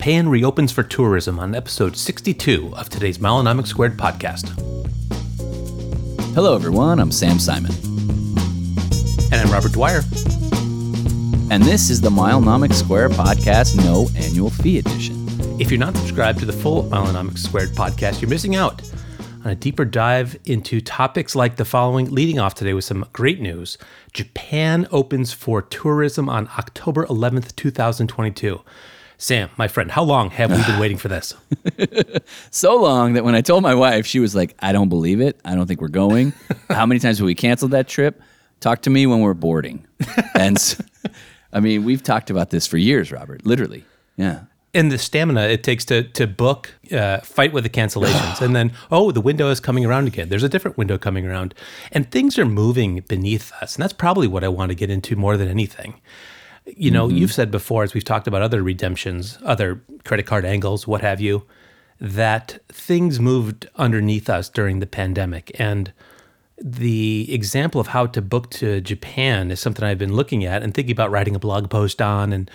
Japan reopens for tourism on episode 62 of today's Milenomics Squared podcast. Hello, everyone. I'm Sam Simon. And I'm Robert Dwyer. And this is the Milenomics Squared podcast, no annual fee edition. If you're not subscribed to the full Milenomics Squared podcast, you're missing out on a deeper dive into topics like the following, leading off today with some great news. Japan opens for tourism on October 11th, 2022. Sam, my friend, how long have we been waiting for this? so long that when I told my wife, she was like, I don't believe it. I don't think we're going. how many times have we canceled that trip? Talk to me when we're boarding. and so, I mean, we've talked about this for years, Robert, literally. Yeah and the stamina it takes to to book, uh, fight with the cancellations, and then oh, the window is coming around again. There's a different window coming around, and things are moving beneath us, and that's probably what I want to get into more than anything. You know, mm-hmm. you've said before, as we've talked about other redemptions, other credit card angles, what have you, that things moved underneath us during the pandemic, and the example of how to book to Japan is something I've been looking at and thinking about writing a blog post on and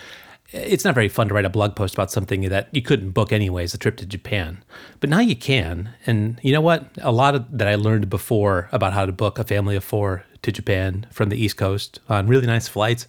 it's not very fun to write a blog post about something that you couldn't book anyways, a trip to Japan. But now you can. And you know what? A lot of that I learned before about how to book a family of four to Japan from the East Coast on really nice flights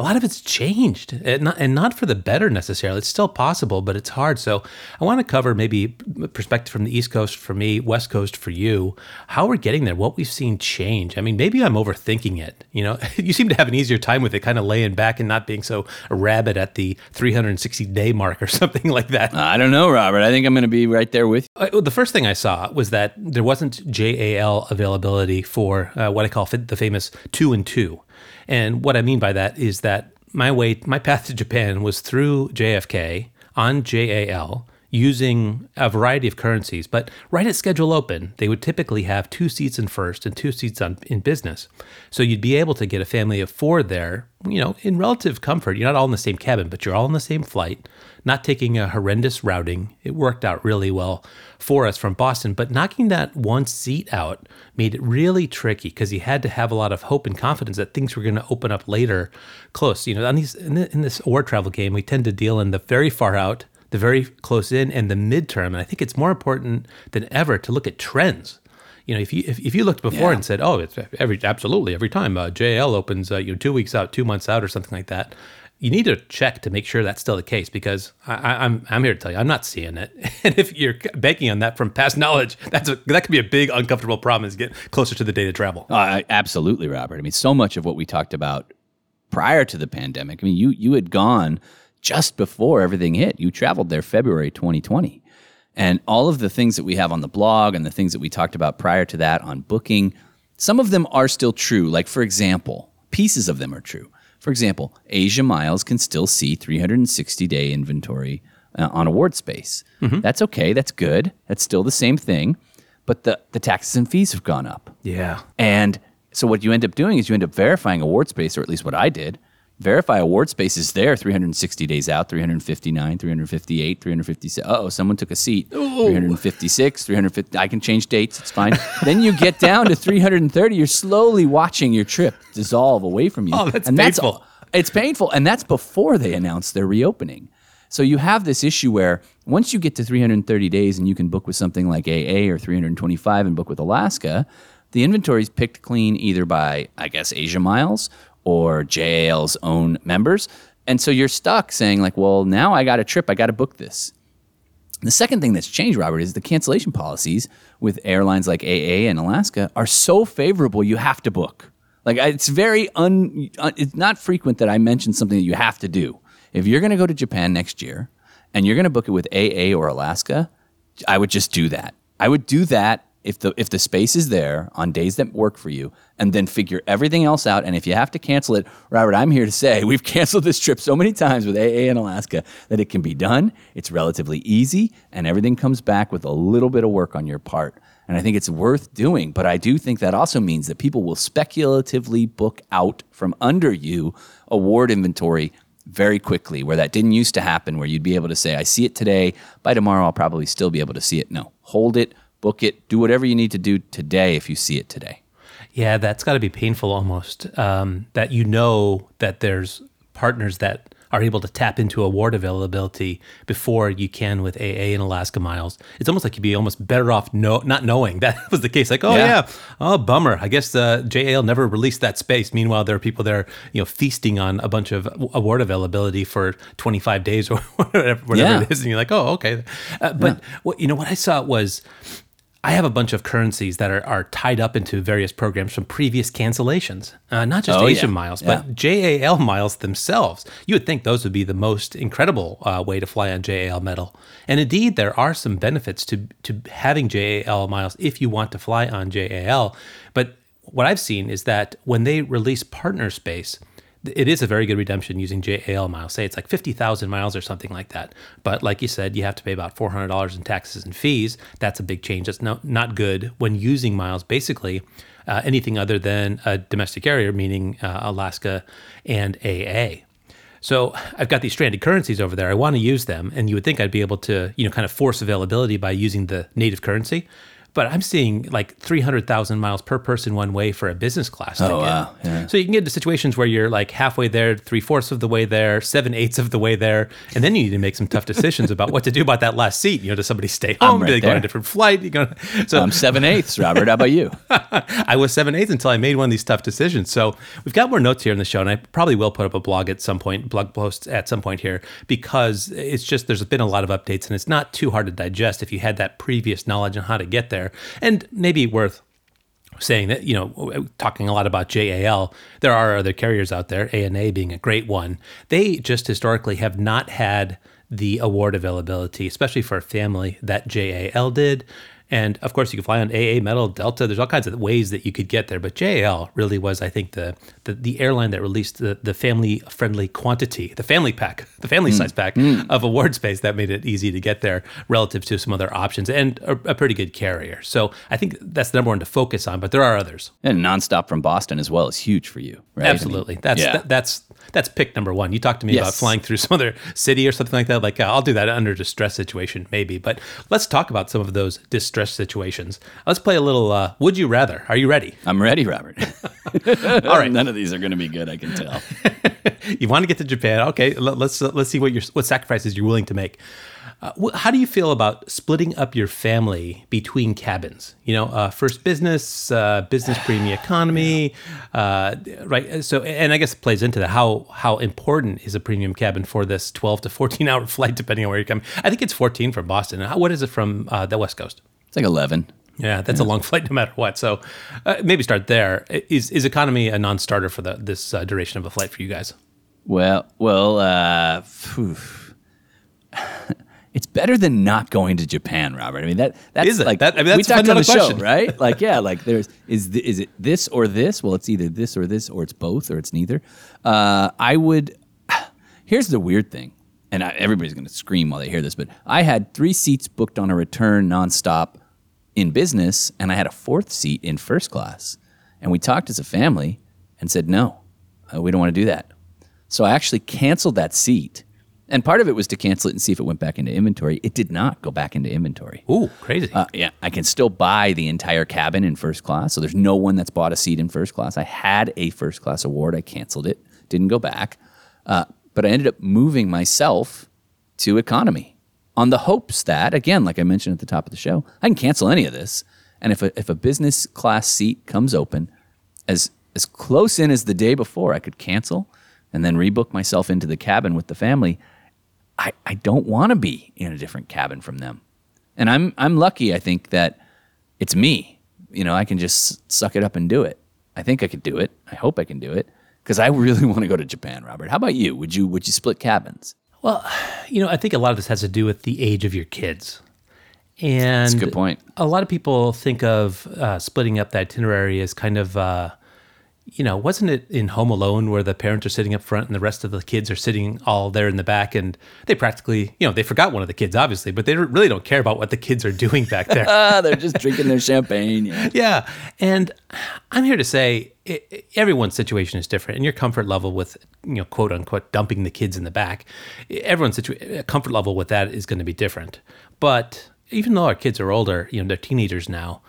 a lot of it's changed and not, and not for the better necessarily. It's still possible, but it's hard. So I want to cover maybe perspective from the East Coast for me, West Coast for you, how we're getting there, what we've seen change. I mean, maybe I'm overthinking it. You know, you seem to have an easier time with it, kind of laying back and not being so rabid at the 360 day mark or something like that. I don't know, Robert. I think I'm going to be right there with you. Uh, the first thing I saw was that there wasn't JAL availability for uh, what I call the famous two and two. And what I mean by that is that my way, my path to Japan was through JFK on JAL using a variety of currencies. But right at Schedule Open, they would typically have two seats in first and two seats on, in business. So you'd be able to get a family of four there, you know, in relative comfort. You're not all in the same cabin, but you're all in the same flight, not taking a horrendous routing. It worked out really well for us from Boston, but knocking that one seat out made it really tricky because you had to have a lot of hope and confidence that things were going to open up later close. You know, on these, in, the, in this award travel game, we tend to deal in the very far out the very close in and the midterm. And I think it's more important than ever to look at trends. You know, if you if, if you looked before yeah. and said, "Oh, it's every absolutely every time uh, JL opens, uh, you know, two weeks out, two months out, or something like that," you need to check to make sure that's still the case because I, am I'm, I'm here to tell you I'm not seeing it. And if you're banking on that from past knowledge, that's a, that could be a big uncomfortable problem as you get closer to the day to travel. Uh, absolutely, Robert. I mean, so much of what we talked about prior to the pandemic. I mean, you you had gone just before everything hit. You traveled there February 2020. And all of the things that we have on the blog and the things that we talked about prior to that on booking, some of them are still true. Like, for example, pieces of them are true. For example, Asia Miles can still see 360 day inventory uh, on award space. Mm-hmm. That's okay. That's good. That's still the same thing. But the, the taxes and fees have gone up. Yeah. And so what you end up doing is you end up verifying award space, or at least what I did, Verify award space is there 360 days out, 359, 358, 357. oh, someone took a seat. Ooh. 356, 350. I can change dates. It's fine. then you get down to 330. You're slowly watching your trip dissolve away from you. Oh, that's and painful. That's, it's painful. And that's before they announce their reopening. So you have this issue where once you get to 330 days and you can book with something like AA or 325 and book with Alaska, the inventory is picked clean either by, I guess, Asia Miles or JAL's own members. And so you're stuck saying, like, well, now I got a trip, I got to book this. The second thing that's changed, Robert, is the cancellation policies with airlines like AA and Alaska are so favorable you have to book. Like it's very un, uh, it's not frequent that I mention something that you have to do. If you're going to go to Japan next year and you're going to book it with AA or Alaska, I would just do that. I would do that if the if the space is there on days that work for you and then figure everything else out and if you have to cancel it robert i'm here to say we've canceled this trip so many times with aa in alaska that it can be done it's relatively easy and everything comes back with a little bit of work on your part. And i think it's worth doing but i do think that also means that people will speculatively book out from under you award inventory very quickly where that didn't used to happen where you'd be able to say i see it today by tomorrow i'll probably still be able to see it. No hold it book it, do whatever you need to do today if you see it today. Yeah, that's got to be painful almost. Um, that you know that there's partners that are able to tap into award availability before you can with AA and Alaska Miles. It's almost like you'd be almost better off no, not knowing that was the case. Like, oh Yeah. yeah, oh bummer. I guess uh, JAL never released that space. Meanwhile, there are people there, you know, feasting on a bunch of award availability for 25 days or whatever, whatever Yeah. it is, and you're like, oh okay. Uh, but what you know, what I saw was. I have a bunch of currencies that are, are tied up into various programs from previous cancellations, uh, not just Oh, yeah. Asian miles, but JAL miles themselves. You would think those would be the most incredible uh, way to fly on JAL metal. And indeed, there are some benefits to, to having JAL miles if you want to fly on JAL. But what I've seen is that when they release partner space, it is a very good redemption using JAL miles. Say it's like 50,000 miles or something like that. But like you said, you have to pay about $400 in taxes and fees. That's a big change. That's no, not good when using miles, basically uh, anything other than a domestic carrier, meaning uh, Alaska and AA. So I've got these stranded currencies over there. I want to use them, and you would think I'd be able to, you know, kind of force availability by using the native currency. But I'm seeing like 300,000 miles per person one way for a business class oh, ticket. Oh, wow. Yeah. So you can get into situations where you're like halfway there, three fourths of the way there, seven eighths of the way there, and then you need to make some tough decisions about what to do about that last seat. You know, does somebody stay home? right do they go on a different flight? You go, so I'm seven eighths, Robert. How about you? I was seven eighths until I made one of these tough decisions. So we've got more notes here in the show, and I probably will put up a blog at some point, blog post at some point here, because it's just there's been a lot of updates, and it's not too hard to digest if you had that previous knowledge on how to get there, and maybe worth saying that you know talking a lot about JAL there are other carriers out there ANA being a great one. They just historically have not had the award availability especially for a family that JAL did and of course you can fly on AA metal Delta there's all kinds of ways that you could get there but JAL really was I think the the, the airline that released the, the family friendly quantity the family pack the family size pack of award space that made it easy to get there relative to some other options and a, a pretty good carrier so I think that's the number one to focus on but there are others And nonstop from Boston as well is huge for you, right? I mean, Absolutely. that's yeah. that, that's that's pick number one. You talked to me about flying through some other city or something like that. Like uh, I'll do that under distress situation, maybe. But let's talk about some of those distress situations. Let's play a little. Uh, Would you rather? Are you ready? I'm ready, Robert. All right. None of these are going to be good, I can tell. you want to get to Japan? Okay, let, let's uh, let's see what your what sacrifices you're willing to make. Uh, wh- how do you feel about splitting up your family between cabins? You know, uh, first business, uh, business premium economy, uh, right? So, and I guess it plays into that. How how important is a premium cabin for this 12 to 14 hour flight, depending on where you're coming? I think it's 14 from Boston. How, what is it from uh, the West Coast? It's like 11. Yeah, that's a long flight no matter what. So, uh, maybe start there. Is is economy a non-starter for the this uh, duration of a flight for you guys? Well, well, uh, it's better than not going to Japan, Robert. I mean that that's Is it? like That- I mean, we that's a talked on the fundamental show, question. right? Like yeah, like there's is th- is it this or this? Well, it's either this or this, or it's both, or it's neither. Uh, I would. Here's the weird thing, and I, everybody's going to scream while they hear this, but I had three seats booked on a return nonstop in business, and I had a fourth seat in first class, and we talked as a family and said no, uh, we don't want to do that. So I actually canceled that seat. And part of it was to cancel it and see if it went back into inventory. It did not go back into inventory. Ooh, crazy. Uh, yeah, I can still buy the entire cabin in first class. So there's no one that's bought a seat in first class. I had a first class award. I canceled it, didn't go back. Uh, but I ended up moving myself to economy on the hopes that, again, like I mentioned at the top of the show, I can cancel any of this. And if a, if a business class seat comes open, as as close in as the day before, I could cancel and then rebook myself into the cabin with the family. I, I don't want to be in a different cabin from them. And I'm I'm lucky, I think, that it's me. You know, I can just suck it up and do it. I think I could do it. I hope I can do it. Because I really want to go to Japan, Robert. How about you? Would you would you split cabins? Well, you know, I think a lot of this has to do with the age of your kids. And That's a good point. A lot of people think of uh, splitting up the itinerary as kind of, uh, you know, wasn't it in Home Alone where the parents are sitting up front and the rest of the kids are sitting all there in the back, and they practically, you know, they forgot one of the kids, obviously, but they really don't care about what the kids are doing back there. Ah, they're just drinking their champagne. Yeah. Yeah, and I'm here to say i i- everyone's situation is different, and your comfort level with you know quote unquote dumping the kids in the back, everyone's situa- comfort level with that is going to be different. But even though our kids are older, you know they're teenagers now,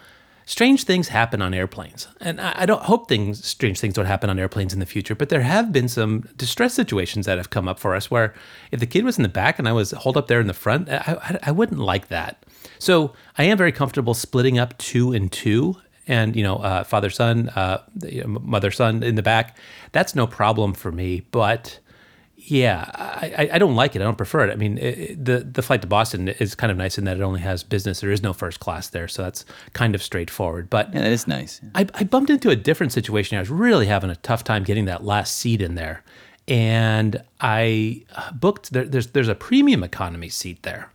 strange things happen on airplanes, and I, don't hope things strange things don't happen on airplanes in the future. But there have been some distress situations that have come up for us where if the kid was in the back and I was holed up there in the front, I, I, I wouldn't like that. So I am very comfortable splitting up two and two and you know uh, father son uh, mother son in the back that's no problem for me but yeah I, I don't like it. I don't prefer it. I mean it, the the flight to boston is kind of nice in that it only has business. There is no first class there so that's kind of straightforward. But yeah that is nice I, I bumped into a different situation. I was really having a tough time getting that last seat in there. And i booked there, there's there's a premium economy seat there.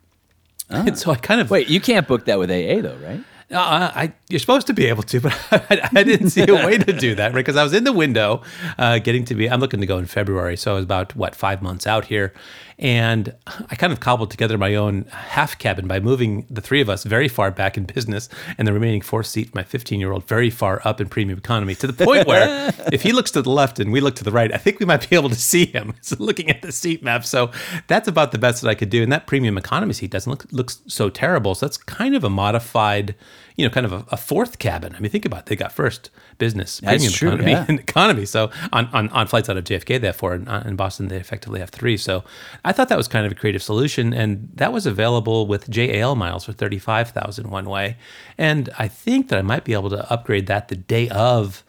Ah. and so i kind of wait you can't book that with aa though right uh, I, you're supposed to be able to, but I, I didn't see a way to do that, right? Because I was in the window, uh, getting to be. I'm looking to go in February, so I was about what five months out here, and I kind of cobbled together my own half cabin by moving the three of us very far back in business and the remaining four seat, my 15 year old, very far up in premium economy to the point where if he looks to the left and we look to the right, I think we might be able to see him so looking at the seat map. So that's about the best that I could do. And that premium economy seat doesn't look, look so terrible. So that's kind of a modified you know, kind of a, a, fourth cabin. I mean, think about it. They got first business, That's premium true, economy, yeah. and economy. So on, on, on flights out of JFK, they have four. And uh, in Boston, they effectively have three. So I thought that was kind of a creative solution. And that was available with JAL miles for 35,000 one way. And I think that I might be able to upgrade that the day of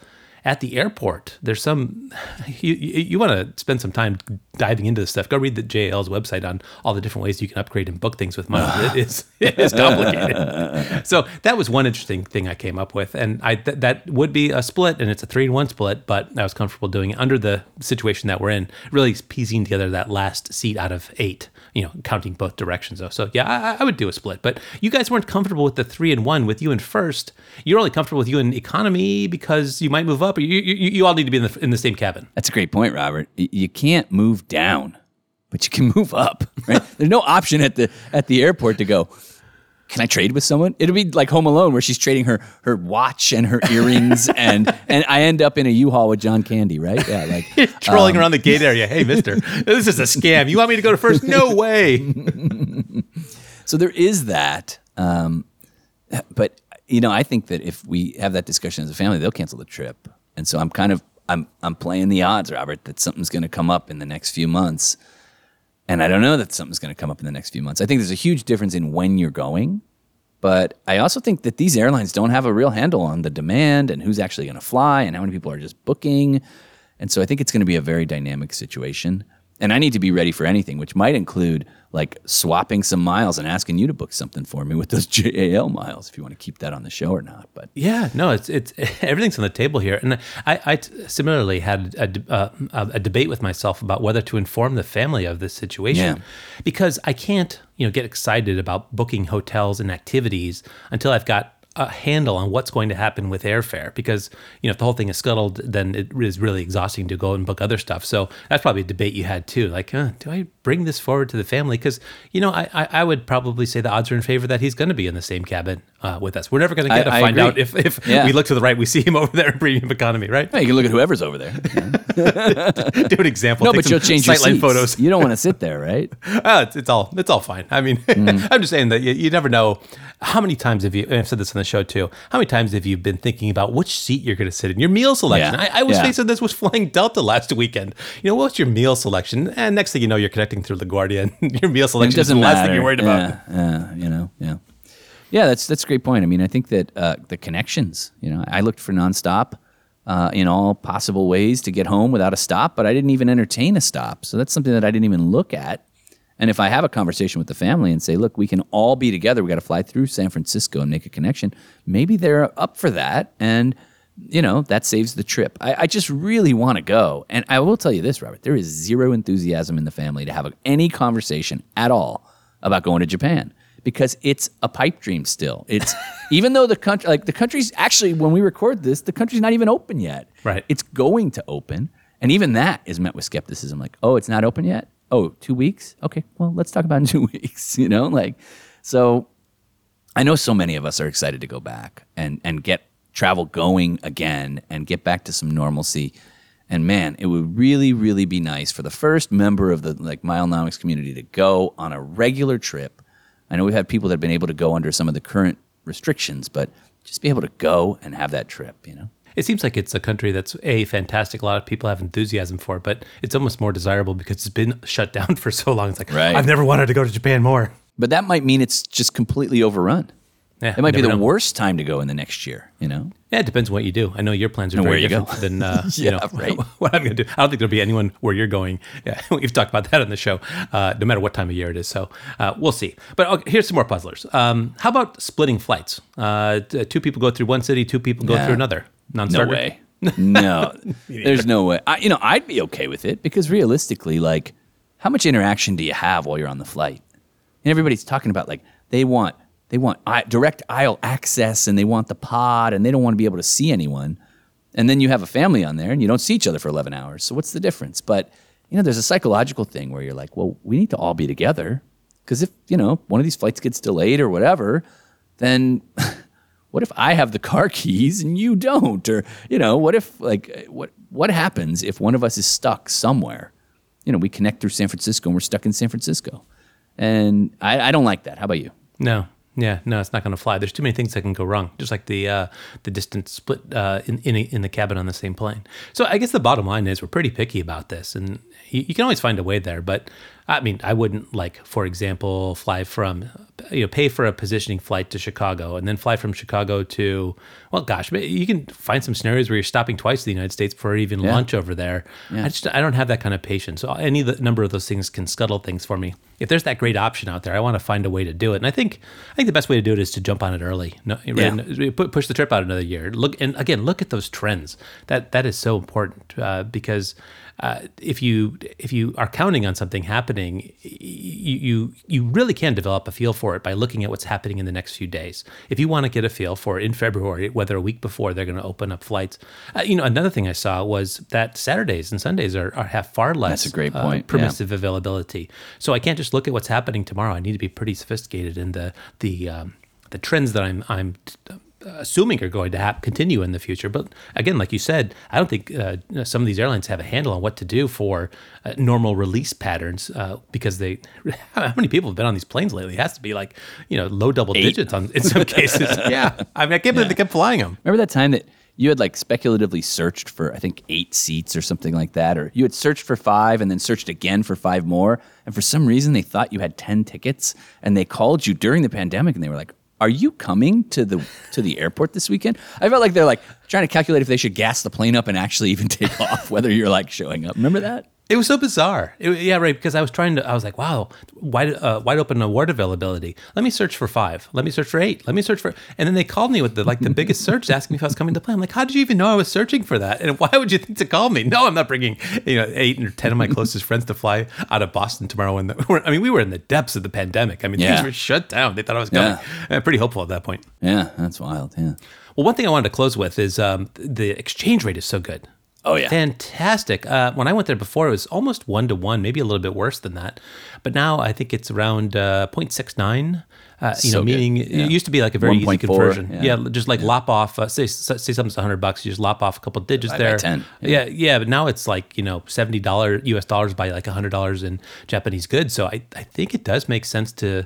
at the airport. There's some you you, want to spend some time diving into this stuff. Go read the JL's website on all the different ways you can upgrade and book things with miles. it is it is complicated. so that was one interesting thing I came up with, and I th- that would be a split, and it's a three and one split. But I was comfortable doing it under the situation that we're in, really piecing together that last seat out of eight you know, counting both directions though. So yeah, I, I, would do a split. But you guys weren't comfortable with the three and one with you in first. You're only comfortable with you in economy because you might move up. You, you, you all need to be in the in the same cabin. That's a great point, Robert. You can't move down, but you can move up. Right? There's no option at the at the airport to go can I trade with someone? It'll be like Home Alone where she's trading her her watch and her earrings and and I end up in a U-Haul with John Candy, right? Yeah, like trolling um, around the gate area. Hey, mister, this is a scam. You want me to go to first? No way. so there is that. Um, but you know, I think that if we have that discussion as a family, they'll cancel the trip. And so I'm kind of I'm I'm playing the odds, Robert, that something's going to come up in the next few months and I don't know that something's going to come up in the next few months. I think there's a huge difference in when you're going. But I also think that these airlines don't have a real handle on the demand and who's actually going to fly and how many people are just booking. And so I think it's going to be a very dynamic situation and I need to be ready for anything, which might include like swapping some miles and asking you to book something for me with those JAL miles if you want to keep that on the show or not. But yeah, no, it's it's everything's on the table here, and I, I similarly had a, uh, a debate with myself about whether to inform the family of this situation yeah. because I can't you know get excited about booking hotels and activities until I've got a handle on what's going to happen with airfare because you know if the whole thing is scuttled then it is really exhausting to go and book other stuff. So that's probably a debate you had too like uh, do i bring this forward to the family? Because you know I, I, I would probably say the odds are in favor that he's going to be in the same cabin uh, with us. We're never going to get to find agree. out if, if yeah. we look to the right we see him over there in premium economy right? Yeah, you can look at whoever's over there. Do an example. No but you'll change your seats. photos. You don't want to sit there right? Uh, it's, it's, all it's all fine. I mean mm. i'm just saying that you, you never know how many times have you i've said this on the show too. How many times have you been thinking about which seat you're going to sit in? Your meal selection. Yeah. I, I, was yeah. facing this was flying Delta last weekend. You know, what's your meal selection? And next thing you know, you're connecting through LaGuardia, and your meal selection is the last thing you're worried about. Yeah, you know, yeah. Yeah, that's that's a great point. I mean, I think that uh, the connections. You know, I looked for nonstop uh, in all possible ways to get home without a stop, but I didn't even entertain a stop. So that's something that I didn't even look at. And if I have a conversation with the family and say, look, we can all be together, we got to fly through San Francisco and make a connection, maybe they're up for that. And, you know, that saves the trip. I, I just really want to go. And I will tell you this, Robert, there is zero enthusiasm in the family to have any conversation at all about going to Japan because it's a pipe dream still. It's even though the country, like the country's actually, when we record this, the country's not even open yet. Right. It's going to open. And even that is met with skepticism like, oh, it's not open yet? Oh, two weeks? Okay, well, let's talk about in two weeks, you know? Like, so I know so many of us are excited to go back and, and get travel going again and get back to some normalcy. And man, it would really, really be nice for the first member of the like Milenomics community to go on a regular trip. I know we've had people that have been able to go under some of the current restrictions, but just be able to go and have that trip, you know? It seems like it's a country that's a fantastic. A lot of people have enthusiasm for it, but it's almost more desirable because it's been shut down for so long. It's like Right. I've never wanted to go to Japan more. But that might mean it's just completely overrun. Yeah, It might be the know. worst time to go in the next year, you know? Yeah, it depends on what you do. I know your plans are And very where you go. different than uh, you know right. what I'm going to do. I don't think there'll be anyone where you're going. Yeah, we've talked about that on the show. Uh, no matter what time of year it is, so uh, we'll see. But okay, here's some more puzzlers. Um, how about splitting flights? Uh, two people go through one city, two people go Yeah. through another. No Non-starter. way. No, there's no way. I, you know, I'd be okay with it because realistically, like, how much interaction do you have while you're on the flight? And everybody's talking about like they want they want direct aisle access and they want the pod and they don't want to be able to see anyone. And then you have a family on there and you don't see each other for 11 hours. So what's the difference? But you know, there's a psychological thing where you're like, well, we need to all be together because if you know one of these flights gets delayed or whatever, then what if I have the car keys and you don't? Or, you know, what if like what what happens if one of us is stuck somewhere? You know, we connect through San Francisco and we're stuck in San Francisco. And I, I don't like that. How about you? No. Yeah, no, it's not going to fly. There's too many things that can go wrong. Just like the uh, the distance split uh, in in, a, in the cabin on the same plane. So I guess the bottom line is we're pretty picky about this, and you, you can always find a way there. But I mean, I wouldn't like, for example, fly from you know pay for a positioning flight to Chicago and then fly from Chicago to well, gosh, you can find some scenarios where you're stopping twice in the United States for even Yeah. lunch over there. I just I don't have that kind of patience. So any the number of those things can scuttle things for me. If there's that great option out there, I want to find a way to do it. And I think I think the best way to do it is to jump on it early. No, Yeah. pu- push the trip out another year. Look and again, look at those trends. That that is so important uh, because uh, if you if you are counting on something happening, y- you, you you really can develop a feel for it by looking at what's happening in the next few days. If you want to get a feel for it in February, whether a week before they're going to open up flights, uh, you know another thing I saw was that Saturdays and Sundays are, are have far less That's a great uh, point, yeah. permissive availability. So I can't just look at what's happening tomorrow. I need to be pretty sophisticated in the the um, the trends that I'm I'm uh, assuming are going to hap- continue in the future. But again, like you said, I don't think uh, some of these airlines have a handle on what to do for uh, normal release patterns uh, because they how many people have been on these planes lately? It has to be like you know low double digits on in some cases. yeah, I mean I can't believe they kept flying them. Remember that time that you had like speculatively searched for I think eight seats or something like that, or you had searched for five and then searched again for five more, and for some reason they thought you had ten tickets, and they called you during the pandemic, and they were like, "Are you coming to the to the airport this weekend?" I felt like they're like trying to calculate if they should gas the plane up and actually even take off, whether you're like showing up. Remember that? It was so bizarre. It, yeah, right. Because I was trying to, I was like, wow, wide, uh, wide open award availability. Let me search for five. Let me search for eight. Let me search for, and then they called me with the like the biggest search, asking me if I was coming to play. I'm like, how did you even know I was searching for that? And why would you think to call me? No, I'm not bringing you know eight or ten of my closest friends to fly out of Boston tomorrow. The, I mean, we were in the depths of the pandemic. I mean, Yeah. things were shut down. They thought I was coming. I'm pretty hopeful at that point. Yeah, that's wild. Yeah. Well, one thing I wanted to close with is um, the exchange rate is so good. Oh yeah. Fantastic. Uh, when I went there before, it was almost one to one, maybe a little bit worse than that. But now I think it's around uh, 0.69. Uh, you So know, meaning Yeah. it used to be like a very easy 1.4, conversion. yeah. Yeah, just like lop off. Uh, say say something's 100 bucks, you just lop off a couple digits Divide by there. 10, Yeah. yeah, But now it's like you know 70 dollar U.S. dollars by like 100 dollars in Japanese goods. So I I think it does make sense to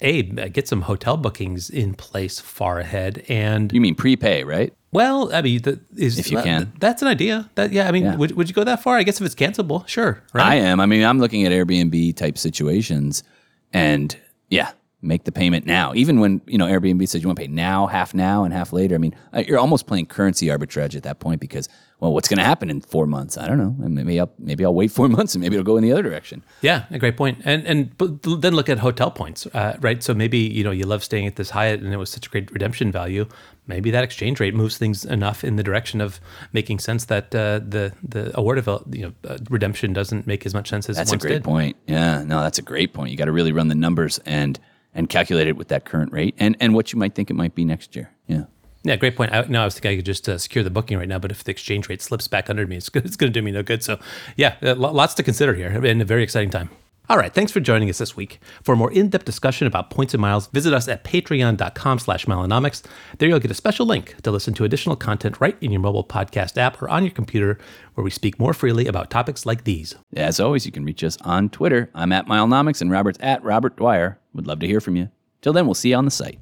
a get some hotel bookings in place far ahead and You mean prepay, right? well, I mean, the, is If you can. that's an idea. That yeah, I mean, Yeah. would, would you go that far? I guess if it's cancelable, sure. Right? I am. I mean, I'm looking at Airbnb type situations, and yeah, make the payment now. Even when you know Airbnb says you want to pay now, half now, and half later. I mean, uh, you're almost playing currency arbitrage at that point because, well, what's going to happen in four months? I don't know. And maybe I'll maybe I'll wait four months and maybe it'll go in the other direction. Yeah, a great point. And and but then look at hotel points, uh, right? So maybe you know you love staying at this Hyatt, and it was such a great redemption value. Maybe that exchange rate moves things enough in the direction of making sense that uh, the the award of you know uh, redemption doesn't make as much sense as That's a great did. point. Yeah, no, that's a great point. You got to really run the numbers and and calculate it with that current rate and and what you might think it might be next year. Yeah. Yeah, great point. I, no, I was thinking I could just uh, secure the booking right now, but if the exchange rate slips back under me, it's, it's going to do me no good. So, yeah, uh, lots to consider here and a very exciting time. All right, thanks for joining us this week. For a more in-depth discussion about points and miles, visit us at patreon.com slash milenomics. There you'll get a special link to listen to additional content right in your mobile podcast app or on your computer where we speak more freely about topics like these. As always, you can reach us on Twitter. I'm at Milenomics and Robert's at Robert Dwyer. Would love to hear from you. Till then, we'll see you on the site.